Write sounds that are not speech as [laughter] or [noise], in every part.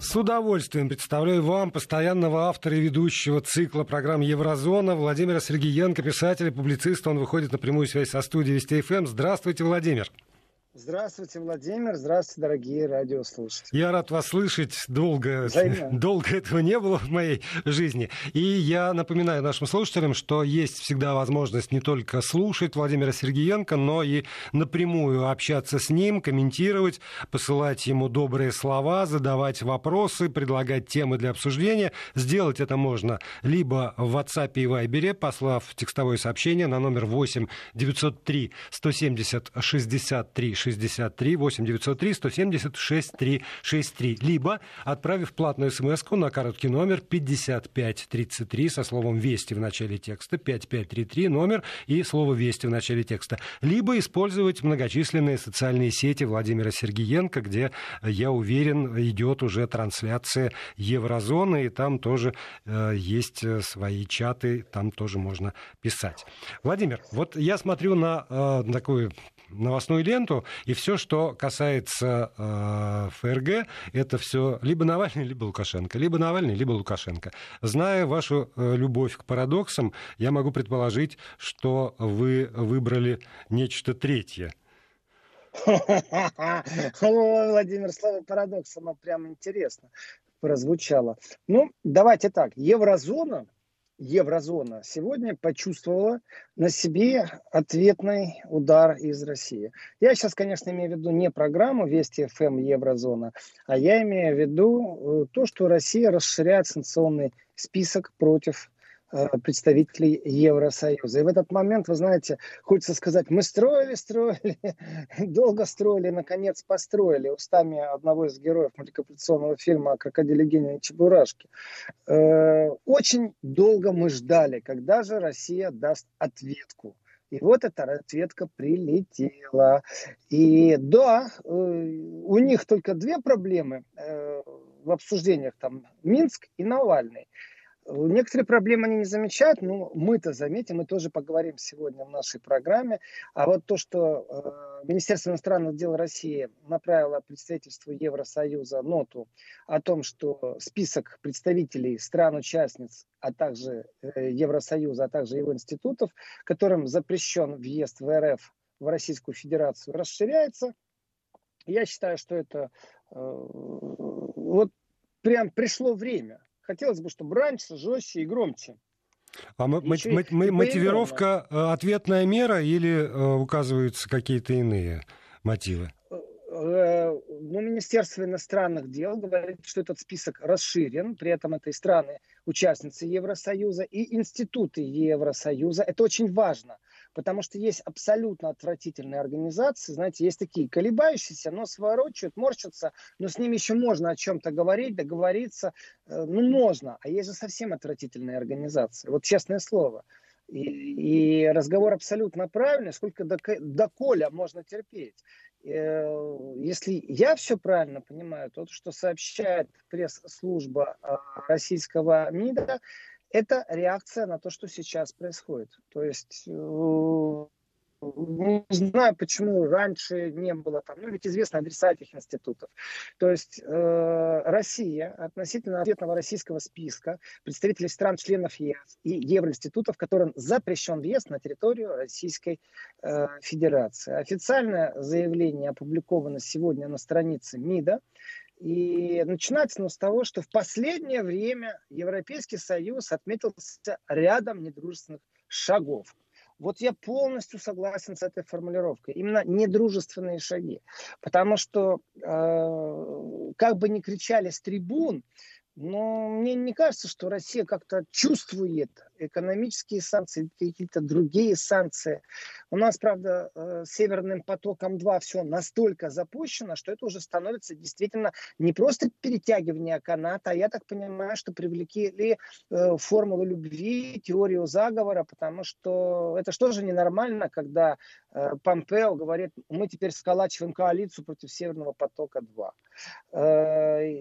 С удовольствием представляю вам постоянного автора и ведущего цикла программ «Еврозона» Владимира Сергеенко, писателя, публициста. Он выходит на прямую связь со студией Вести ФМ. Здравствуйте, Владимир. Здравствуйте, Владимир. Здравствуйте, дорогие радиослушатели. Я рад вас слышать. Долго, [laughs] долго этого не было в моей жизни. И я напоминаю нашим слушателям, что есть всегда возможность не только слушать Владимира Сергеенко, но и напрямую общаться с ним, комментировать, посылать ему добрые слова, задавать вопросы, предлагать темы для обсуждения. Сделать это можно либо в WhatsApp и Viber, послав текстовое сообщение на номер 8 903 170 63 63 8 903 170 6363, либо отправив платную смс на короткий номер 5533 со словом «Вести» в начале текста, 5533 номер и слово «Вести» в начале текста, либо использовать многочисленные социальные сети Владимира Сергеенко, где, я уверен, идет уже трансляция Еврозоны, и там тоже э, есть свои чаты, там тоже можно писать. Владимир, вот я смотрю на э, такую новостную ленту, и все, что касается э, ФРГ, это все либо Навальный, либо Лукашенко, либо Навальный, либо Лукашенко. Зная вашу э, любовь к парадоксам, я могу предположить, что вы выбрали нечто третье. [laughs] Владимир, слово парадокс, оно прям интересно прозвучало. Ну, давайте так. Еврозона еврозона сегодня почувствовала на себе ответный удар из России. Я сейчас, конечно, имею в виду не программу Вести ФМ Еврозона, а я имею в виду э, то, что Россия расширяет санкционный список против представителей Евросоюза. И в этот момент, вы знаете, хочется сказать, мы строили, строили, [laughs] долго строили, наконец построили, устами одного из героев мультипликационного фильма о крокодиле Гении и Чебурашке. Э, очень долго мы ждали, когда же Россия даст ответку. И вот эта ответка прилетела. И да, э, у них только две проблемы в обсуждениях, там Минск и Навальный. Некоторые проблемы они не замечают, но мы-то заметим, мы тоже поговорим сегодня в нашей программе. А вот то, что э, Министерство иностранных дел России направило представительству Евросоюза ноту о том, что список представителей стран-участниц, а также э, Евросоюза, а также его институтов, которым запрещен въезд в РФ, в Российскую Федерацию, расширяется. Я считаю, что это э, вот прям пришло время хотелось бы, чтобы раньше, жестче и громче. А м- м- м- мотивировка э, ответная мера или э, указываются какие-то иные мотивы? Э, ну, Министерство иностранных дел говорит, что этот список расширен, при этом это и страны, участницы Евросоюза, и институты Евросоюза. Это очень важно, потому что есть абсолютно отвратительные организации, знаете, есть такие колебающиеся, но сворочают, морщатся, но с ними еще можно о чем-то говорить, договориться, э, ну, можно. А есть же совсем отвратительные организации, вот честное слово. И, и разговор абсолютно правильный, сколько до, до можно терпеть. Э, если я все правильно понимаю, то, что сообщает пресс-служба а, российского МИДа, это реакция на то, что сейчас происходит. То есть э, не знаю, почему раньше не было там, ну ведь известны адреса этих институтов. То есть э, Россия относительно ответного российского списка представителей стран-членов ЕС и Евроинститутов, которым запрещен въезд на территорию Российской э, Федерации. Официальное заявление опубликовано сегодня на странице МИДа. И начинается оно с того, что в последнее время Европейский Союз отметился рядом недружественных шагов. Вот я полностью согласен с этой формулировкой. Именно недружественные шаги. Потому что, э, как бы ни кричали с трибун, но мне не кажется, что Россия как-то чувствует экономические санкции, какие-то другие санкции. У нас, правда, э, Северным потоком-2 все настолько запущено, что это уже становится действительно не просто перетягивание каната, а я так понимаю, что привлекли э, формулу любви, теорию заговора, потому что это что же ненормально, когда э, Помпео говорит, мы теперь сколачиваем коалицию против Северного потока-2.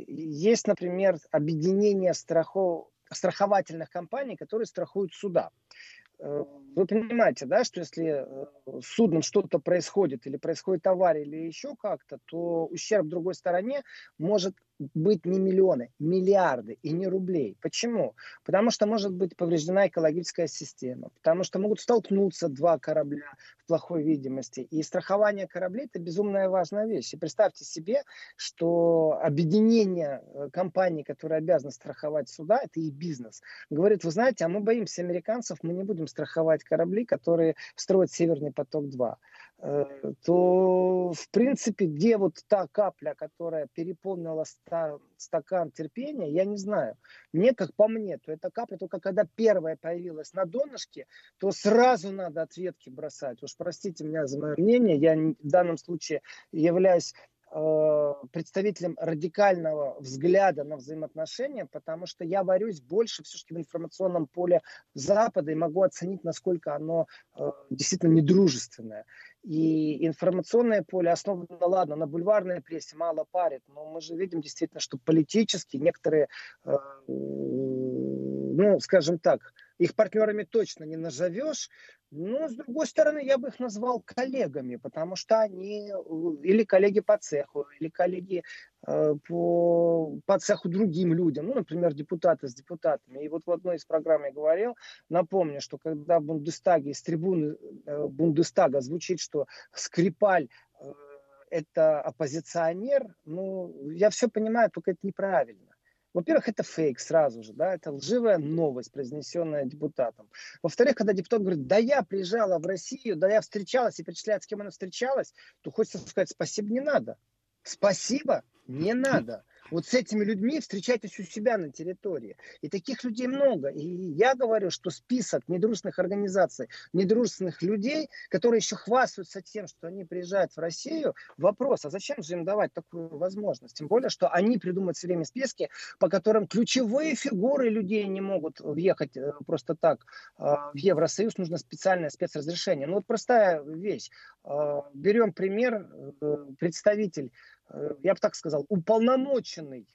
Есть, например, объединение страхов страховательных компаний, которые страхуют суда. Вы понимаете, да, что если э, с судном что-то происходит, или происходит авария, или еще как-то, то ущерб другой стороне может быть не миллионы, миллиарды и не рублей. Почему? Потому что может быть повреждена экологическая система, потому что могут столкнуться два корабля в плохой видимости. И страхование кораблей – это безумная важная вещь. И представьте себе, что объединение э, компаний, которые обязаны страховать суда, это и бизнес, говорит, вы знаете, а мы боимся американцев, мы не будем страховать корабли, которые строят Северный поток-2. Э, то, в принципе, где вот та капля, которая переполнила стакан терпения, я не знаю. Мне, как по мне, то эта капля только когда первая появилась на донышке, то сразу надо ответки бросать. Уж простите меня за мое мнение, я в данном случае являюсь представителем радикального взгляда на взаимоотношения, потому что я варюсь больше все-таки в информационном поле Запада и могу оценить, насколько оно э, действительно недружественное. И информационное поле основано, ладно, на бульварной прессе мало парит, но мы же видим действительно, что политически некоторые, э, ну, скажем так, их партнерами точно не назовешь, но, с другой стороны, я бы их назвал коллегами, потому что они или коллеги по цеху, или коллеги э, по, по цеху другим людям, ну, например, депутаты с депутатами. И вот в одной из программ я говорил, напомню, что когда в Бундестаге, с трибуны э, Бундестага звучит, что Скрипаль э, это оппозиционер, ну, я все понимаю, только это неправильно. Во-первых, это фейк сразу же, да, это лживая новость, произнесенная депутатом. Во-вторых, когда депутат говорит, да я приезжала в Россию, да я встречалась и перечисляет, с кем она встречалась, то хочется сказать, спасибо не надо. Спасибо не надо. Вот с этими людьми встречайтесь у себя на территории. И таких людей много. И я говорю, что список недружественных организаций, недружественных людей, которые еще хвастаются тем, что они приезжают в Россию, вопрос, а зачем же им давать такую возможность? Тем более, что они придумают все время списки, по которым ключевые фигуры людей не могут въехать э, просто так а, в Евросоюз, нужно специальное спецразрешение. Ну вот простая вещь. А, берем пример, э, представитель Э, я бы так сказал, уполномоченный,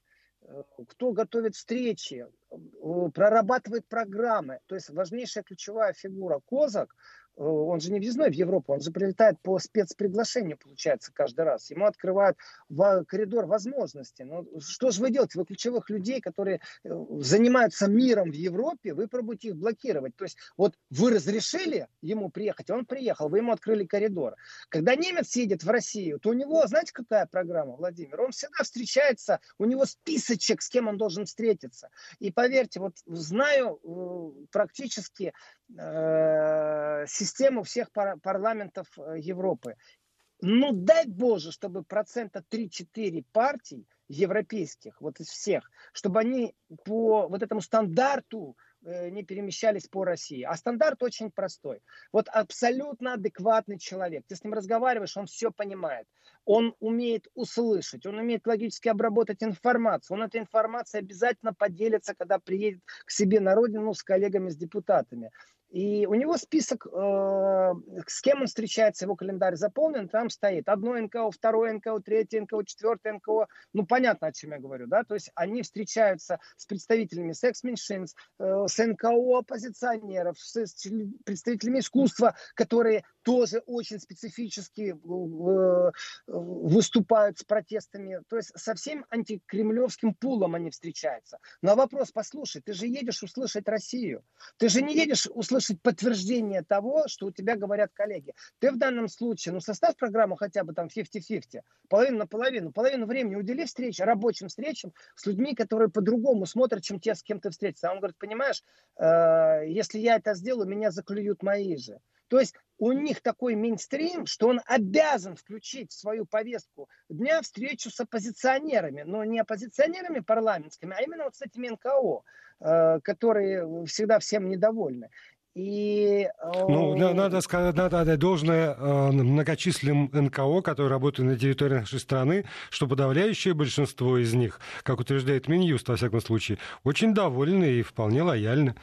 э, кто готовит встречи, э, прорабатывает программы. То есть важнейшая ключевая фигура Козак – Э, он же не въездной в Европу, он же прилетает по спецприглашению, получается, каждый раз. Ему открывают коридор возможностей. Ну, что же вы делаете? Вы ключевых людей, которые э, занимаются миром в Европе, вы пробуете их блокировать. То есть вот вы разрешили ему приехать, он приехал, вы ему открыли коридор. Когда немец едет в Россию, то у него, знаете, какая программа, Владимир? Он всегда встречается, у него списочек, с кем он должен встретиться. И поверьте, вот знаю э, практически э, систему всех пар- парламентов э, Европы. Ну, дай Боже, чтобы процента 3-4 партий европейских, вот из всех, чтобы они по вот этому стандарту э, не перемещались по России. А стандарт очень простой. Вот абсолютно адекватный человек. Ты с ним разговариваешь, он все понимает. Он умеет услышать, он умеет логически обработать информацию. Он этой информацией обязательно поделится, когда приедет к себе на родину с коллегами, с депутатами. И у него список, э, с кем он встречается, его календарь заполнен, там стоит одно НКО, второе НКО, третье НКО, четвертое НКО. Ну, понятно, о чем я говорю, да? То есть они встречаются с представителями секс-меньшинств, э, с НКО оппозиционеров, с, представителями искусства, которые тоже очень специфически э, выступают с протестами. То есть со всем антикремлевским пулом они встречаются. Но вопрос, послушай, ты же едешь услышать Россию. Ты же не едешь услышать подтверждение того, что у тебя говорят коллеги. Ты в данном случае, ну, составь программу хотя бы там 50-50, половину на половину, половину времени удели встрече, рабочим встречам с людьми, которые по-другому смотрят, чем те, с кем ты встретишься. А он говорит, понимаешь, э, если я это сделаю, меня заклюют мои же. То есть у них такой мейнстрим, что он обязан включить в свою повестку дня встречу с оппозиционерами, но не оппозиционерами парламентскими, а именно вот с этими НКО, э, которые всегда всем недовольны. И, ну, надо сказать, надо отдать должное э, многочисленным НКО, которые работают на территории нашей страны, что подавляющее большинство из них, как утверждает Минюст, во всяком случае, очень довольны и вполне лояльны.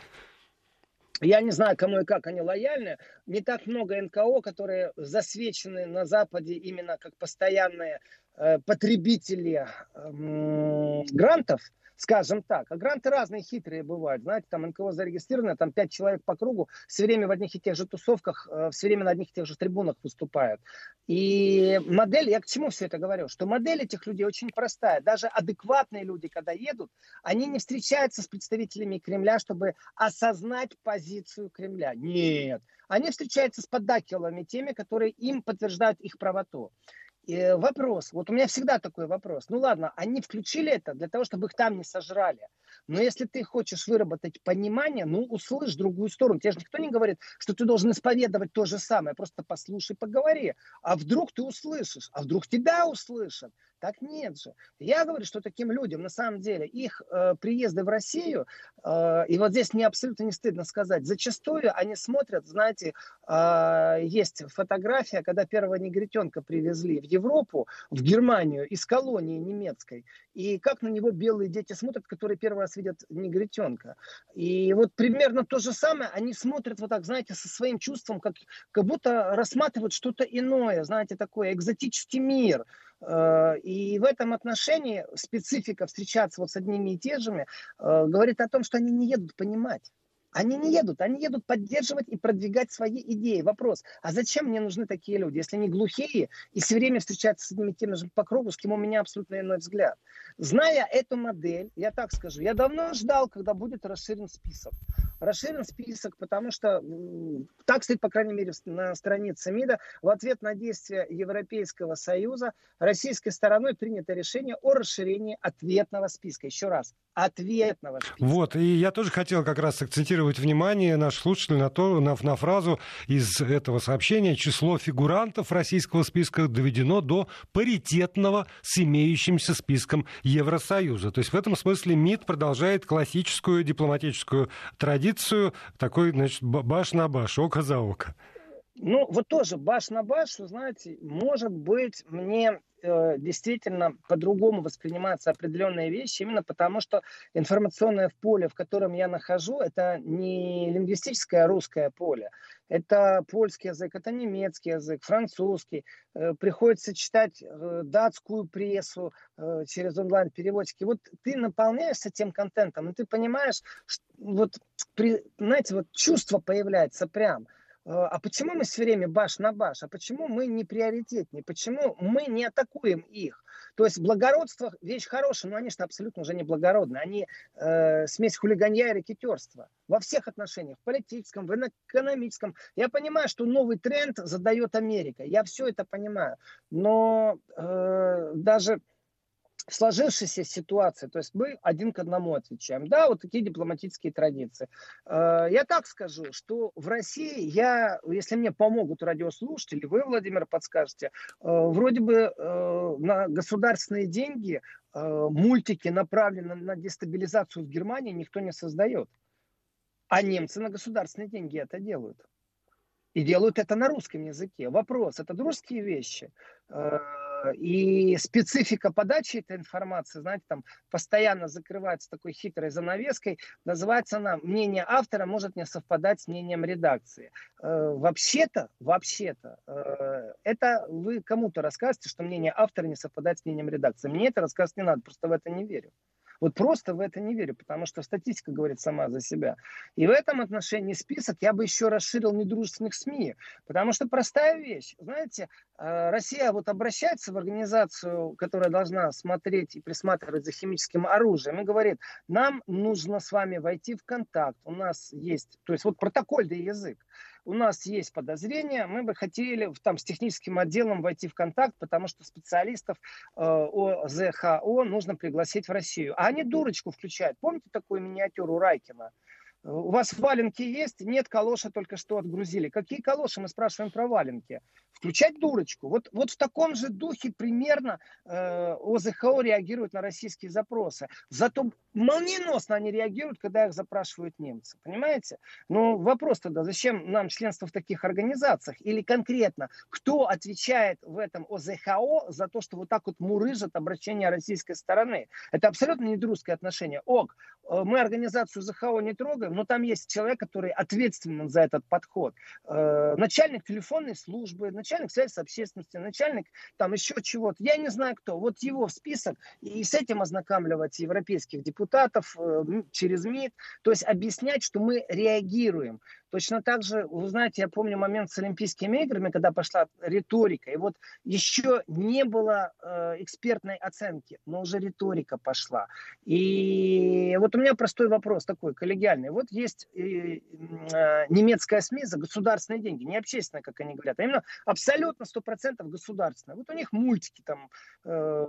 Я не знаю, кому и как они лояльны. Не так много НКО, которые засвечены на Западе именно как постоянные э, потребители э, грантов Скажем так. А гранты разные, хитрые бывают. Знаете, там НКО зарегистрировано, там пять человек по кругу, все время в одних и тех же тусовках, э, все время на одних и тех же трибунах выступают. И модель, я к чему все это говорю? Что модель этих людей очень простая. Даже адекватные люди, когда едут, они не встречаются с представителями Кремля, чтобы осознать позицию Кремля. Нет. Они встречаются с поддакивалами, теми, которые им подтверждают их правоту. И вопрос, вот у меня всегда такой вопрос. Ну ладно, они включили это для того, чтобы их там не сожрали. Но если ты хочешь выработать понимание, ну услышь другую сторону. Тебе же никто не говорит, что ты должен исповедовать то же самое. Просто послушай, поговори. А вдруг ты услышишь? А вдруг тебя услышат? Так нет же. Я говорю, что таким людям, на самом деле, их э, приезды в Россию, э, и вот здесь мне абсолютно не стыдно сказать, зачастую они смотрят, знаете, э, есть фотография, когда первого негритенка привезли в Европу, в Германию из колонии немецкой, и как на него белые дети смотрят, которые первый раз видят негритенка. И вот примерно то же самое, они смотрят вот так, знаете, со своим чувством, как, как будто рассматривают что-то иное, знаете, такой экзотический мир – Э, и в этом отношении специфика встречаться вот с одними и те же э, говорит о том, что они не едут понимать. Они не едут, они едут поддерживать и продвигать свои идеи. Вопрос, а зачем мне нужны такие люди, если они глухие и все время встречаются с одними и теми же по кругу, с кем у меня абсолютно иной взгляд. Зная эту модель, я так скажу, я давно ждал, когда будет расширен список расширен список, потому что так стоит, по крайней мере, на странице МИДа. В ответ на действия Европейского Союза российской стороной принято решение о расширении ответного списка. Еще раз, ответного списка. Вот, и я тоже хотел как раз акцентировать внимание наших слушателей на, то, на, на фразу из этого сообщения. Число фигурантов российского списка доведено до паритетного с имеющимся списком Евросоюза. То есть в этом смысле МИД продолжает классическую дипломатическую традицию традицию такой, значит, баш на баш, око за око. Ну, вот тоже баш на баш, знаете, может быть, мне действительно по-другому воспринимаются определенные вещи, именно потому что информационное поле, в котором я нахожу, это не лингвистическое русское поле, это польский язык, это немецкий язык, французский. Э, приходится читать э, датскую прессу э, через онлайн-переводчики. Вот ты наполняешься тем контентом, и ты понимаешь, что, вот, при, знаете, вот чувство появляется прям – а почему мы все время баш на баш? А почему мы не приоритетнее? Почему мы не атакуем их? То есть благородство вещь хорошая, но они же абсолютно уже не благородные. Они э, смесь хулиганья и рекетерства во всех отношениях, в политическом, в экономическом. Я понимаю, что новый тренд задает Америка. Я все это понимаю. Но э, даже сложившейся ситуации, то есть мы один к одному отвечаем. Да, вот такие дипломатические традиции. Э, я так скажу, что в России я, если мне помогут радиослушатели, вы, Владимир, подскажете, э, вроде бы э, на государственные деньги мультики, направленные на дестабилизацию в Германии, никто не создает. А немцы на государственные деньги это делают. И делают это на русском языке. Вопрос, это русские вещи и специфика подачи этой информации, знаете, там постоянно закрывается такой хитрой занавеской, называется она «Мнение автора может не совпадать с мнением редакции». Э, вообще-то, вообще-то, э, это вы кому-то расскажете, что мнение автора не совпадает с мнением редакции. Мне это рассказывать не надо, просто в это не верю. Вот просто в это не верю, потому что статистика говорит сама за себя. И в этом отношении список я бы еще расширил недружественных СМИ, потому что простая вещь. Знаете, э, Россия вот обращается в организацию, которая должна смотреть и присматривать за химическим оружием, и говорит, нам нужно с вами войти в контакт. У нас есть, то есть вот протокольный язык у нас есть подозрения, мы бы хотели там с техническим отделом войти в контакт, потому что специалистов э, ОЗХО нужно пригласить в Россию. А они дурочку включают. Помните такую миниатюру Райкина? У вас валенки есть? Нет, калоши только что отгрузили. Какие калоши? Мы спрашиваем про валенки. Включать дурочку. Вот, вот в таком же духе примерно э, ОЗХО реагирует на российские запросы. Зато молниеносно они реагируют, когда их запрашивают немцы. Понимаете? Ну, вопрос тогда, зачем нам членство в таких организациях? Или конкретно, кто отвечает в этом ОЗХО за то, что вот так вот мурыжат обращение российской стороны? Это абсолютно не дружеское отношение. ОК, э, мы организацию ЗХО не трогаем, но там есть человек, который ответственен за этот подход. Э, начальник телефонной службы, начальник связи с общественностью, начальник там еще чего-то. Я не знаю кто. Вот его в список и с этим ознакомливать европейских депутатов э, через МИД. То есть объяснять, что мы реагируем. Точно так же, вы знаете, я помню момент с Олимпийскими играми, когда пошла риторика. И вот еще не было э, экспертной оценки, но уже риторика пошла. И вот у меня простой вопрос такой, коллегиальный. Вот есть э, э, немецкая СМИ за государственные деньги, не общественные, как они говорят, а именно абсолютно 100% государственные. Вот у них мультики там, э,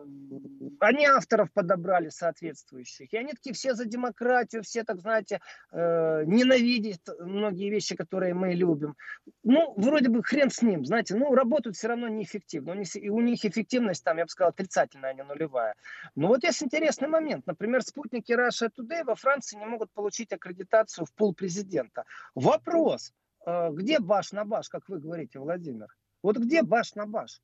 они авторов подобрали соответствующих. И они такие все за демократию, все, так знаете, э, ненавидят многие вещи, которые мы любим. Ну, вроде бы хрен с ним, знаете, ну, работают все равно неэффективно. И у них эффективность там, я бы сказал, отрицательная, а не нулевая. Но вот есть интересный момент. Например, спутники Russia Today во Франции не могут получить аккредитацию в пол президента. Вопрос, э, где баш на баш, как вы говорите, Владимир? Вот где баш на баш?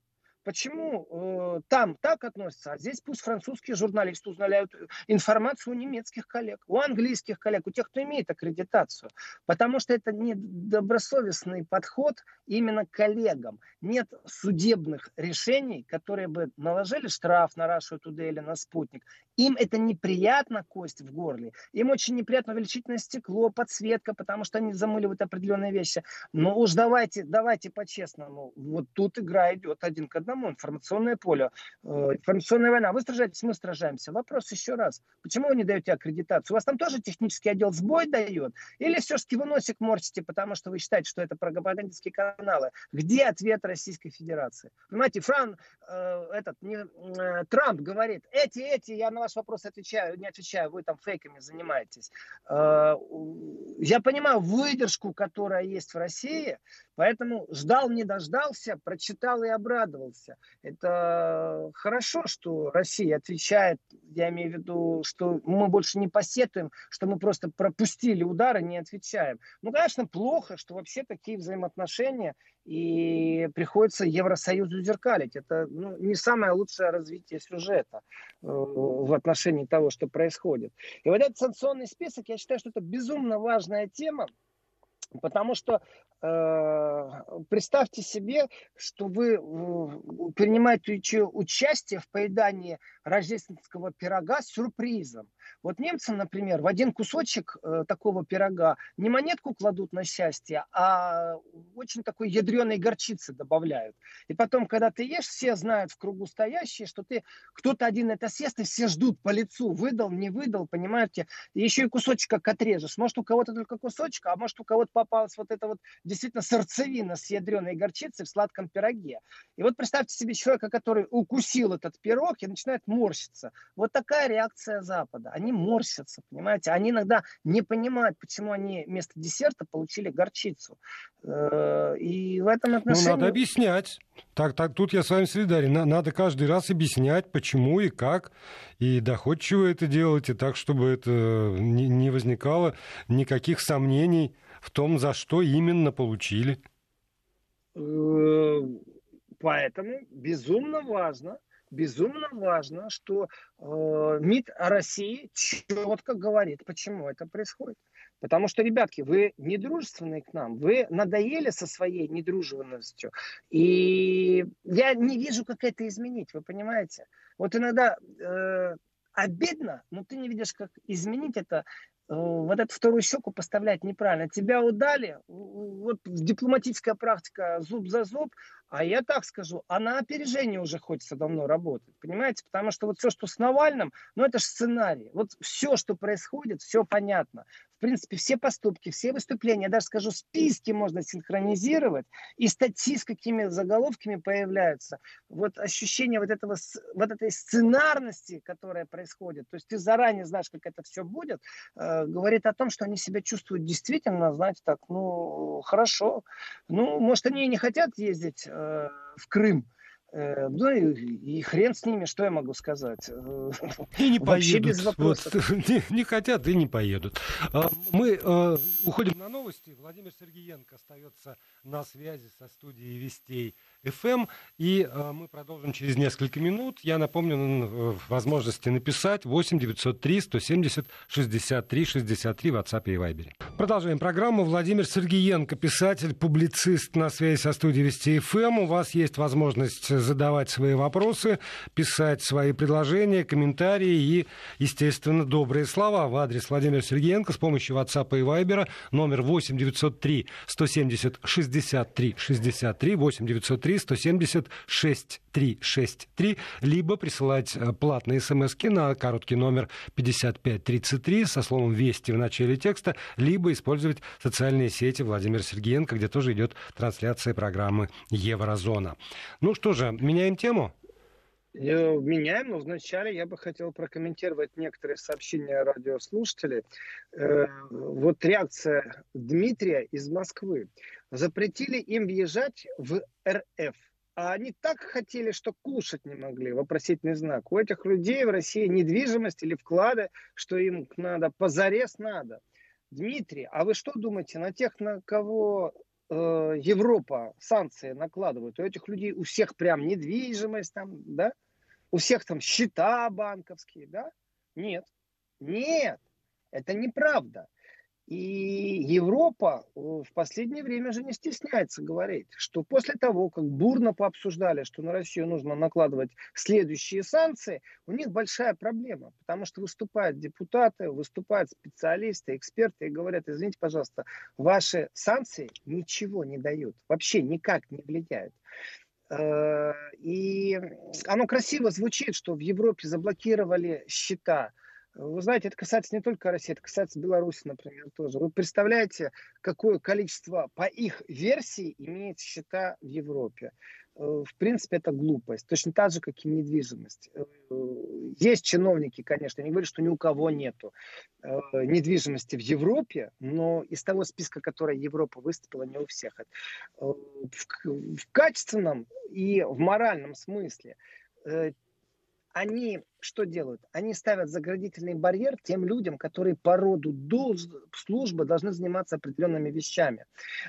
Почему э, там так относятся, а здесь пусть французские журналисты узнают информацию у немецких коллег, у английских коллег, у тех, кто имеет аккредитацию. Потому что это недобросовестный подход именно к коллегам. Нет судебных решений, которые бы наложили штраф на Russia Today или на Спутник. Им это неприятно, кость в горле. Им очень неприятно увеличительное стекло, подсветка, потому что они замыливают определенные вещи. Но уж давайте, давайте по-честному. Вот тут игра идет один к одному самому информационное поле, э, информационная война. Вы сражаетесь, мы сражаемся. Вопрос еще раз. Почему вы не даете аккредитацию? У вас там тоже технический отдел сбой дает? Или все-таки вы носик морщите, потому что вы считаете, что это пропагандистские каналы? Где ответ Российской Федерации? Понимаете, Фран, э, этот, не, э, Трамп говорит, эти, эти, я на ваш вопрос отвечаю, не отвечаю, вы там фейками занимаетесь. Э, я понимаю выдержку, которая есть в России, поэтому ждал, не дождался, прочитал и обрадовался ответился. Это хорошо, что Россия отвечает, я имею в виду, что мы больше не посетуем, что мы просто пропустили удары, не отвечаем. Ну, конечно, плохо, что вообще такие взаимоотношения и приходится Евросоюзу зеркалить. Это ну, не самое лучшее развитие сюжета э, в отношении того, что происходит. И вот этот санкционный список, я считаю, что это безумно важная тема, Потому что э, представьте себе, что вы э, принимаете участие в поедании рождественского пирога с сюрпризом. Вот немцы, например, в один кусочек э, такого пирога не монетку кладут на счастье, а очень такой ядреной горчицы добавляют. И потом, когда ты ешь, все знают в кругу стоящие, что ты кто-то один это съест, и все ждут по лицу, выдал, не выдал, понимаете? И еще и кусочек как отрежешь. Может, у кого-то только кусочек, а может, у кого-то попалась вот эта вот действительно сердцевина с ядреной горчицей в сладком пироге. И вот представьте себе человека, который укусил этот пирог и начинает морщиться. Вот такая реакция Запада. Они морщатся, понимаете? Они иногда не понимают, почему они вместо десерта получили горчицу. Э, и в этом отношении... Ну, надо объяснять. Так, так, тут я с вами солидарен. Надо каждый раз объяснять, почему и как, и доходчиво это делать, и так, чтобы это не возникало никаких сомнений в том, за что именно получили. Э, поэтому безумно важно, безумно важно, что э, МИД России четко говорит, почему это происходит. Потому что, ребятки, вы недружественные к нам, вы надоели со своей недружественностью. И я не вижу, как это изменить, вы понимаете? Вот иногда э, обидно, но ты не видишь, как изменить это. Э, вот эту вторую щеку поставлять неправильно. Тебя удали, вот дипломатическая практика зуб за зуб, а я так скажу, а на опережение уже хочется давно работать, понимаете? Потому что вот все, что с Навальным, ну это же сценарий. Вот все, что происходит, все понятно. В принципе, все поступки, все выступления, я даже скажу, списки можно синхронизировать, и статьи с какими заголовками появляются. Вот ощущение вот, этого, вот этой сценарности, которая происходит, то есть ты заранее знаешь, как это все будет, э, говорит о том, что они себя чувствуют действительно, знаете, так, ну, хорошо. Ну, может, они и не хотят ездить Э, в Крым. Э, ну и, и хрен с ними, что я могу сказать. Э, и не Вообще поедут. Без вопросов. Вот, [laughs] не, не хотят и не поедут. А, мы э, уходим на новости. Владимир Сергеенко остается на связи со студией Вестей ФМ. И э, мы продолжим через несколько минут. Я напомню возможности написать 8 903 170 63 63 в WhatsApp и Viber. Продолжаем программу. Владимир Сергеенко, писатель, публицист на связи со студией Вести ФМ. У вас есть возможность задавать свои вопросы, писать свои предложения, комментарии и, естественно, добрые слова в адрес Владимира Сергеенко с помощью WhatsApp и Viber номер 8 903 170 63 63 8 903 170 6363 либо присылать э, платные смс на короткий номер 5533 со словом «Вести» в начале текста, либо использовать социальные сети Владимира Сергеенко, где тоже идет трансляция программы «Еврозона». Ну что же, меняем тему? Э, меняем, но вначале я бы хотел прокомментировать некоторые сообщения радиослушателей. Э, вот реакция Дмитрия из Москвы. Запретили им въезжать в РФ. А они так хотели, что кушать не могли. Вопросительный знак. У этих людей в России недвижимость или вклады, что им надо, позарез надо. Дмитрий, а вы что думаете, на тех, на кого э, Европа санкции накладывает, у этих людей у всех прям недвижимость там, да? У всех там счета банковские, да? Нет. Нет, это неправда. И Европа э, в последнее время же не стесняется говорить, что после того, как бурно пообсуждали, что на Россию нужно накладывать следующие санкции, у них большая проблема, потому что выступают депутаты, выступают специалисты, эксперты и говорят, извините, пожалуйста, ваши санкции ничего не дают, вообще никак не влияют. Э, и оно красиво звучит, что в Европе заблокировали счета – вы знаете, это касается не только России, это касается Беларуси, например, тоже. Вы представляете, какое количество по их версии имеет счета в Европе? Э, в принципе, это глупость. Точно так же, как и недвижимость. Э, есть чиновники, конечно, не говорю, что ни у кого нету э, недвижимости в Европе, но из того списка, который Европа выступила, не у всех. В качественном и в моральном смысле они что делают? Они ставят заградительный барьер тем людям, которые по роду службы должны заниматься определенными вещами.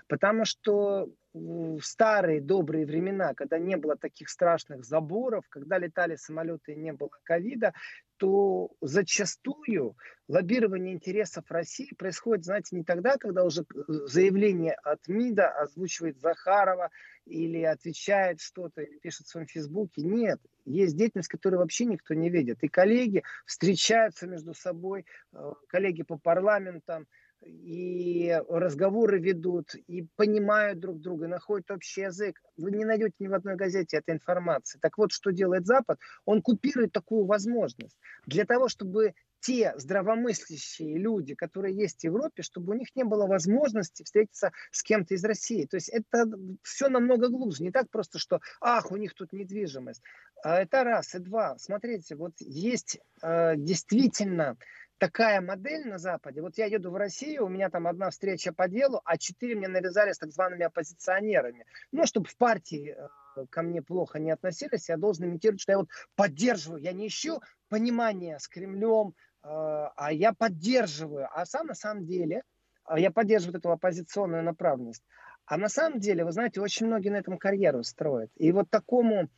Потому что в старые добрые времена, когда не было таких страшных заборов, когда летали самолеты и не было ковида, то зачастую лоббирование интересов России происходит, знаете, не тогда, когда уже э, заявление от МИДа озвучивает Захарова или отвечает что-то, или пишет в своем Фейсбуке. Нет, есть деятельность, которую вообще никто не видит. И коллеги встречаются между собой, э, коллеги по парламентам, и разговоры ведут, и понимают друг друга, находят общий язык. Вы не найдете ни в одной газете этой информации. Так вот, что делает Запад? Он купирует такую возможность для того, чтобы те здравомыслящие люди, которые есть в Европе, чтобы у них не было возможности встретиться с кем-то из России. То есть это все намного глубже. Не так просто, что ах, у них тут недвижимость. А это раз. И два. Смотрите, вот есть э, действительно такая модель на Западе. Вот я еду в Россию, у меня там одна встреча по делу, а четыре мне навязали с так зваными оппозиционерами. Ну, чтобы в партии э, ко мне плохо не относились, я должен имитировать, что я вот поддерживаю. Я не ищу понимания с Кремлем, э, а я поддерживаю. А сам на самом деле э, я поддерживаю эту оппозиционную направленность. А на самом деле, вы знаете, очень многие на этом карьеру строят. И вот такому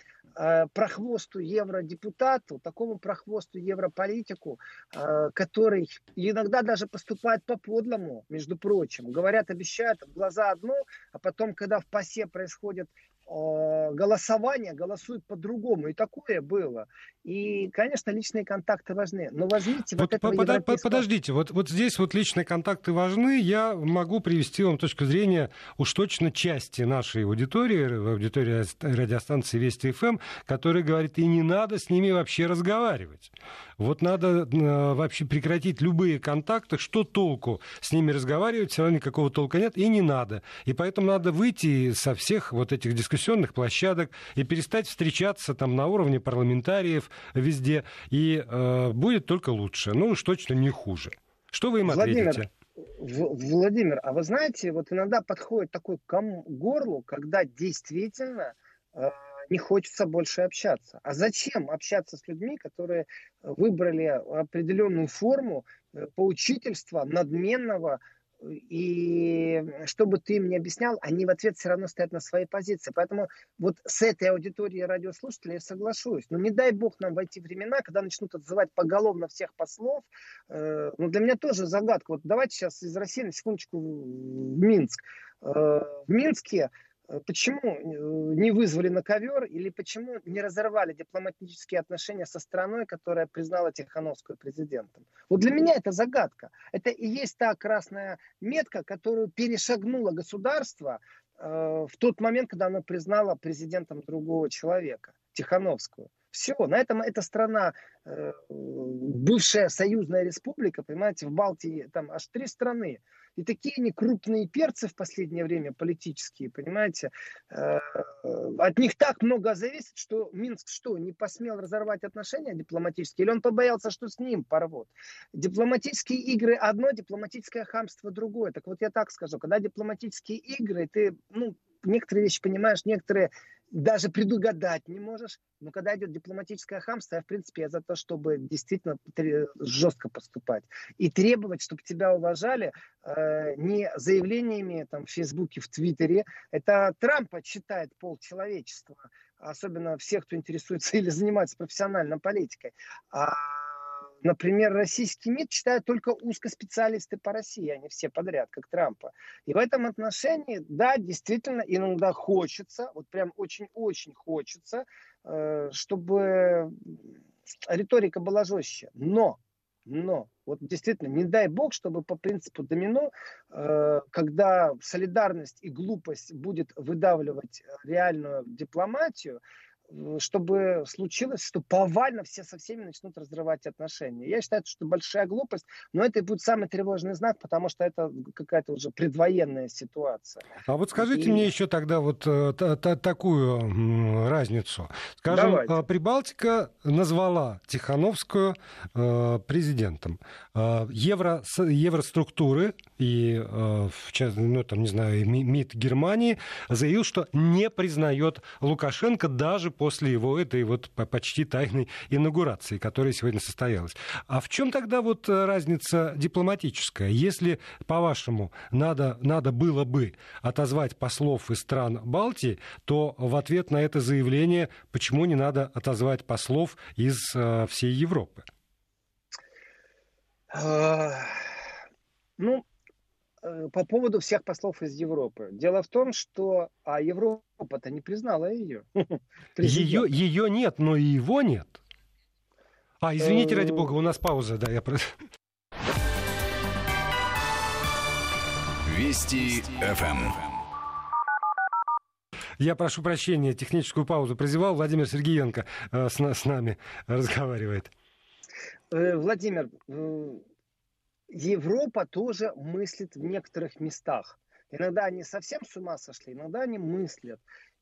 прохвосту евродепутату, такому прохвосту европолитику, э, который иногда даже поступает по-подлому, между прочим. Говорят, обещают в глаза одно, а потом, когда в ПАСЕ происходит Э, голосование голосуют по-другому. И такое было. И, конечно, личные контакты важны. Но возьмите вот, вот этого под, европейского... Подождите, вот, вот здесь вот личные контакты важны. Я могу привести вам точку зрения уж точно части нашей аудитории, аудитории радиостанции Вести ФМ, которая говорит, и не надо с ними вообще разговаривать. Вот надо э, вообще прекратить любые контакты. Что толку с ними разговаривать? Все равно никакого толка нет, и не надо. И поэтому надо выйти со всех вот этих дискуссионных площадок и перестать встречаться там на уровне парламентариев везде. И э, будет только лучше. Ну уж точно не хуже. Что вы им Владимир, ответите? Владимир, а вы знаете, вот иногда подходит такой к горлу, когда действительно э, не хочется больше общаться. А зачем общаться с людьми, которые выбрали определенную форму э, поучительства, надменного, и что бы ты им не объяснял, они в ответ все равно стоят на своей позиции. Поэтому вот с этой аудиторией радиослушателей я соглашусь. Но не дай бог нам войти времена, когда начнут отзывать поголовно всех послов. Э, ну, для меня тоже загадка. Вот давайте сейчас из России на секундочку в Минск. Э, в Минске Э, почему э, не вызвали на ковер или почему не разорвали дипломатические отношения со страной, которая признала Тихановскую президентом? Вот для меня это загадка. Это и есть та красная метка, которую перешагнуло государство э, в тот момент, когда оно признало президентом другого человека, Тихановскую. Все, на этом эта страна, э, бывшая союзная республика, понимаете, в Балтии там аж три страны. И такие они крупные перцы в последнее время политические, понимаете. Э, от них так много зависит, что Минск что, не посмел разорвать отношения дипломатические? Или он побоялся, что с ним порвут? Дипломатические игры одно, дипломатическое хамство другое. Так вот я так скажу, когда дипломатические игры, ты, ну, некоторые вещи понимаешь, некоторые даже предугадать не можешь. Но когда идет дипломатическое хамство, я, в принципе, я за то, чтобы действительно жестко поступать. И требовать, чтобы тебя уважали э, не заявлениями там, в Фейсбуке, в Твиттере. Это Трампа читает пол человечества, особенно всех, кто интересуется [laughs] или занимается профессиональной политикой. А Например, российский МИД читают только узкоспециалисты по России, а не все подряд, как Трампа. И в этом отношении, да, действительно, иногда хочется, вот прям очень-очень хочется, э, чтобы риторика была жестче. Но, но, вот действительно, не дай бог, чтобы по принципу домино, э, когда солидарность и глупость будет выдавливать реальную дипломатию, чтобы случилось, что повально все со всеми начнут разрывать отношения. Я считаю, что большая глупость, но это и будет самый тревожный знак, потому что это какая-то уже предвоенная ситуация. А вот скажите и... мне еще тогда вот э, та, та, такую разницу. Скажем, Давайте. Э, Прибалтика назвала Тихановскую э, президентом. Евро, евроструктуры и, в частности, ну, там, не знаю, МИД Германии заявил, что не признает Лукашенко даже после его этой вот почти тайной инаугурации, которая сегодня состоялась. А в чем тогда вот э, разница дипломатическая? Если, по-вашему, надо, надо было бы отозвать послов из стран Балтии, то в ответ на это заявление почему не надо отозвать послов из э, всей Европы? А, ну, по поводу всех послов из Европы. Дело в том, что а Европа-то не признала ее. Ее, ее нет, но и его нет. А, извините, ради бога, у нас пауза, да, я просто... Вести ФМ. Я прошу прощения, техническую паузу призывал. Владимир Сергеенко э, с, с нами разговаривает. Э, Владимир, Европа тоже мыслит в некоторых местах. Иногда они совсем с ума сошли, иногда они мыслят.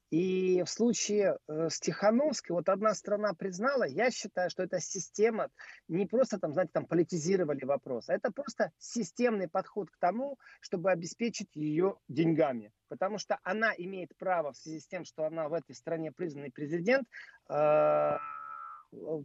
И в случае э, с Тихановской, вот одна страна признала, я считаю, что эта система, не просто там, знаете, там политизировали вопрос, а это просто системный подход к тому, чтобы обеспечить ее деньгами. Потому что она имеет право в связи с тем, что она в этой стране признанный президент, э,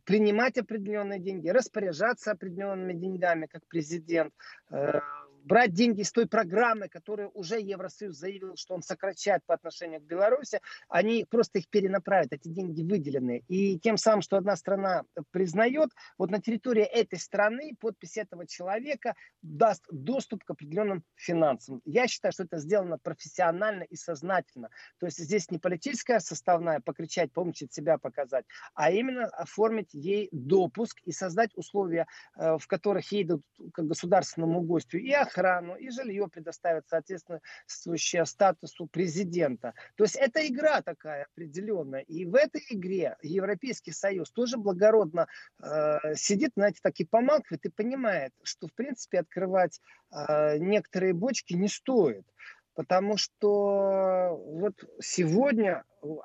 принимать определенные деньги, распоряжаться определенными деньгами, как президент, э, брать деньги с той программы, которую уже Евросоюз заявил, что он сокращает по отношению к Беларуси, они просто их перенаправят, эти деньги выделены. И тем самым, что одна страна признает, вот на территории этой страны подпись этого человека даст доступ к определенным финансам. Я считаю, что это сделано профессионально и сознательно. То есть здесь не политическая составная, покричать, помучить себя показать, а именно оформить ей допуск и создать условия, э, в которых ей дадут как государственному гостю и и жилье предоставят соответствующее статусу президента. То есть это игра такая определенная. И в этой игре Европейский Союз тоже благородно э, сидит, знаете, так и помалкивает и понимает, что, в принципе, открывать э, некоторые бочки не стоит. Потому что вот сегодня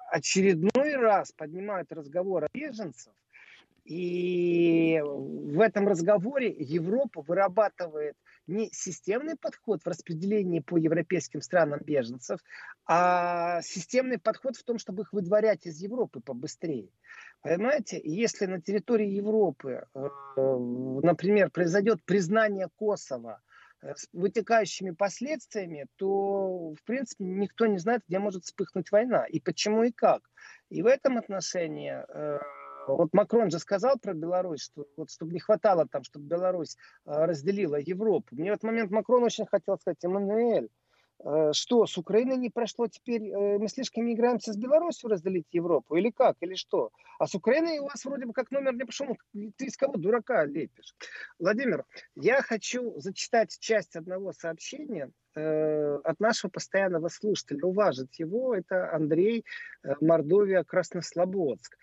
очередной раз поднимают разговор о беженцах, И в этом разговоре Европа вырабатывает не системный подход в распределении по европейским странам беженцев, а системный подход в том, чтобы их выдворять из Европы побыстрее. Понимаете, если на территории Европы, э, например, произойдет признание Косово э, с вытекающими последствиями, то, в принципе, никто не знает, где может вспыхнуть война и почему и как. И в этом отношении э, вот Макрон же сказал про Беларусь, что вот чтобы не хватало там, чтобы Беларусь разделила Европу. Мне в этот момент Макрон очень хотел сказать, Эммануэль, Э, что, с Украиной не прошло теперь, э, мы слишком не играемся с Беларусью разделить Европу, или как, или что? А с Украиной у вас вроде бы как номер не пошел, ты из кого дурака лепишь? Владимир, я хочу зачитать часть одного сообщения э, от нашего постоянного слушателя, уважить его, это Андрей Мордовия Краснослободск.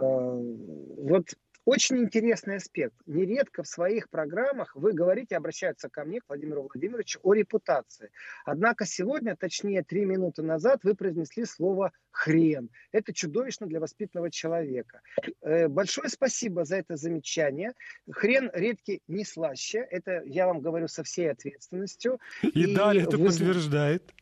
Вот очень интересный аспект. Нередко в своих программах вы говорите, обращаются ко мне, к Владимиру Владимировичу, о репутации. Однако сегодня, точнее три минуты назад, вы произнесли слово «хрен». Это чудовищно для воспитанного человека. Э, большое спасибо за это замечание. Хрен редкий не слаще. Это я вам говорю со всей ответственностью. И, и далее это вы... подтверждает.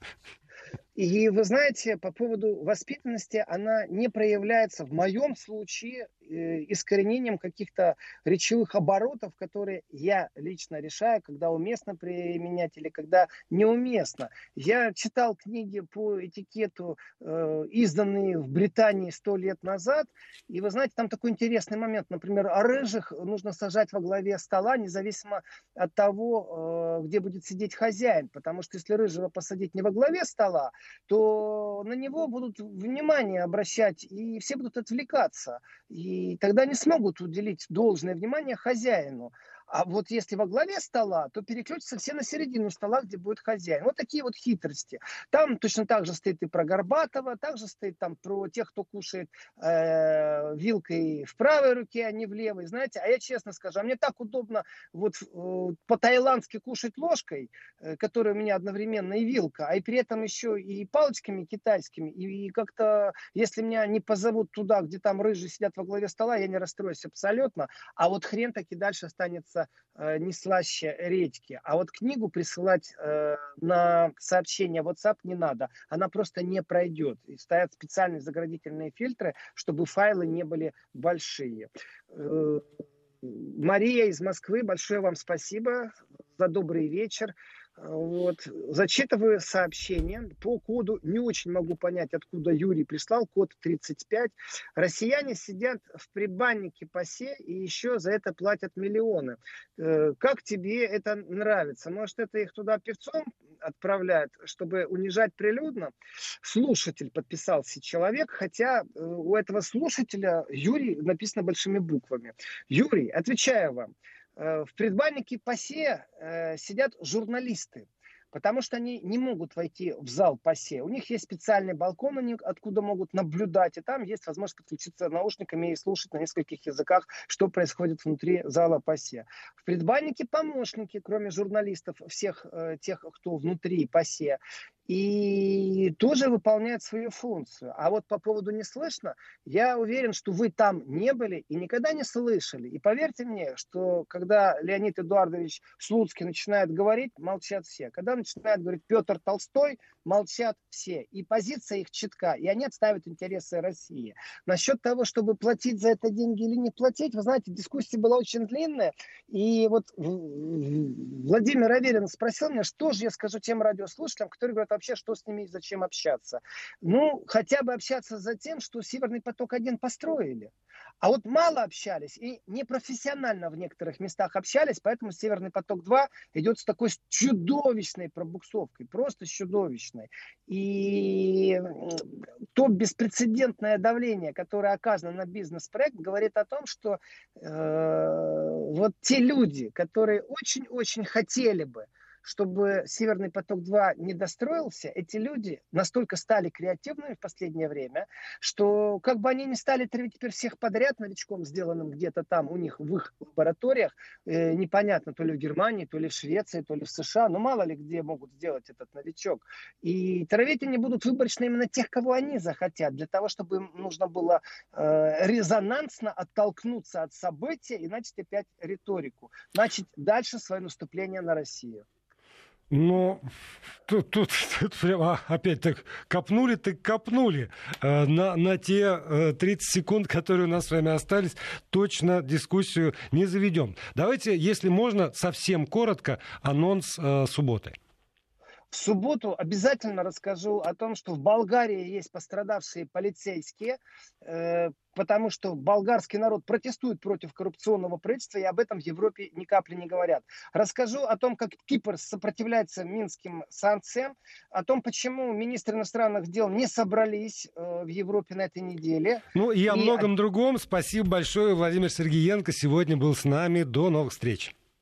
И вы знаете, по поводу воспитанности, она не проявляется в моем случае Э, искоренением каких-то речевых оборотов, которые я лично решаю, когда уместно применять или когда неуместно. Я читал книги по этикету, э, изданные в Британии сто лет назад, и вы знаете, там такой интересный момент. Например, о рыжих нужно сажать во главе стола, независимо от того, э, где будет сидеть хозяин, потому что если рыжего посадить не во главе стола, то на него будут внимание обращать, и все будут отвлекаться. И тогда не смогут уделить должное внимание хозяину. А вот если во главе стола, то переключатся все на середину стола, где будет хозяин. Вот такие вот хитрости. Там точно так же стоит и про Горбатова, также стоит там про тех, кто кушает э, вилкой в правой руке, а не в левой. Знаете, а я честно скажу, а мне так удобно вот э, по-таиландски кушать ложкой, э, которая у меня одновременно и вилка, а и при этом еще и палочками китайскими. И, и как-то, если меня не позовут туда, где там рыжие сидят во главе стола, я не расстроюсь абсолютно. А вот хрен таки дальше останется оказаться э, не слаще редьки. А вот книгу присылать э, на сообщение WhatsApp не надо. Она просто не пройдет. И стоят специальные заградительные фильтры, чтобы файлы не были большие. Э, Мария из Москвы, большое вам спасибо за добрый вечер. Вот. Зачитываю сообщение по коду. Не очень могу понять, откуда Юрий прислал. Код 35. Россияне сидят в прибаннике ПАСЕ и еще за это платят миллионы. Э, как тебе это нравится? Может, это их туда певцом отправляют, чтобы унижать прилюдно? Слушатель подписался человек, хотя э, у этого слушателя Юрий написано большими буквами. Юрий, отвечаю вам. Э, в предбаннике ПАСЕ э, сидят журналисты, потому что они не могут войти в зал ПАСЕ. У них есть специальный балкон, они откуда могут наблюдать, и там есть возможность подключиться наушниками и слушать на нескольких языках, что происходит внутри зала ПАСЕ. В предбаннике помощники, кроме журналистов, всех э, тех, кто внутри ПАСЕ, и тоже выполняет свою функцию. А вот по поводу не слышно, я уверен, что вы там не были и никогда не слышали. И поверьте мне, что когда Леонид Эдуардович Слуцкий начинает говорить, молчат все. Когда начинает говорить Петр Толстой, молчат все. И позиция их четка, и они отставят интересы России. Насчет того, чтобы платить за это деньги или не платить, вы знаете, дискуссия была очень длинная. И вот Владимир Аверин спросил меня, что же я скажу тем радиослушателям, которые говорят, вообще, что с ними и зачем общаться. Ну, хотя бы общаться за тем, что Северный поток-1 построили. А вот мало общались и непрофессионально в некоторых местах общались, поэтому Северный поток-2 идет с такой чудовищной пробуксовкой, просто чудовищной. И то беспрецедентное давление, которое оказано на бизнес-проект, говорит о том, что э, вот те люди, которые очень-очень хотели бы, чтобы Северный поток-2 не достроился, эти люди настолько стали креативными в последнее время, что как бы они не стали травить теперь всех подряд новичком, сделанным где-то там у них в их лабораториях, э, непонятно, то ли в Германии, то ли в Швеции, то ли в США, но мало ли где могут сделать этот новичок. И травить они будут выборочно именно тех, кого они захотят, для того, чтобы им нужно было э, резонансно оттолкнуться от события и начать опять риторику. Начать дальше свое наступление на Россию. Но тут, тут, тут прямо опять так копнули, так копнули. Э, на, на те 30 э, секунд, которые у нас с вами остались, точно дискуссию не заведем. Давайте, если можно, совсем коротко анонс э, субботы. В субботу обязательно расскажу о том, что в Болгарии есть пострадавшие полицейские, э, потому что болгарский народ протестует против коррупционного правительства, и об этом в Европе ни капли не говорят. Расскажу о том, как Кипр сопротивляется минским санкциям, о том, почему министры иностранных дел не собрались э, в Европе на этой неделе. Ну и о многом другом. Спасибо большое. Владимир Сергеенко сегодня был с нами. До новых встреч.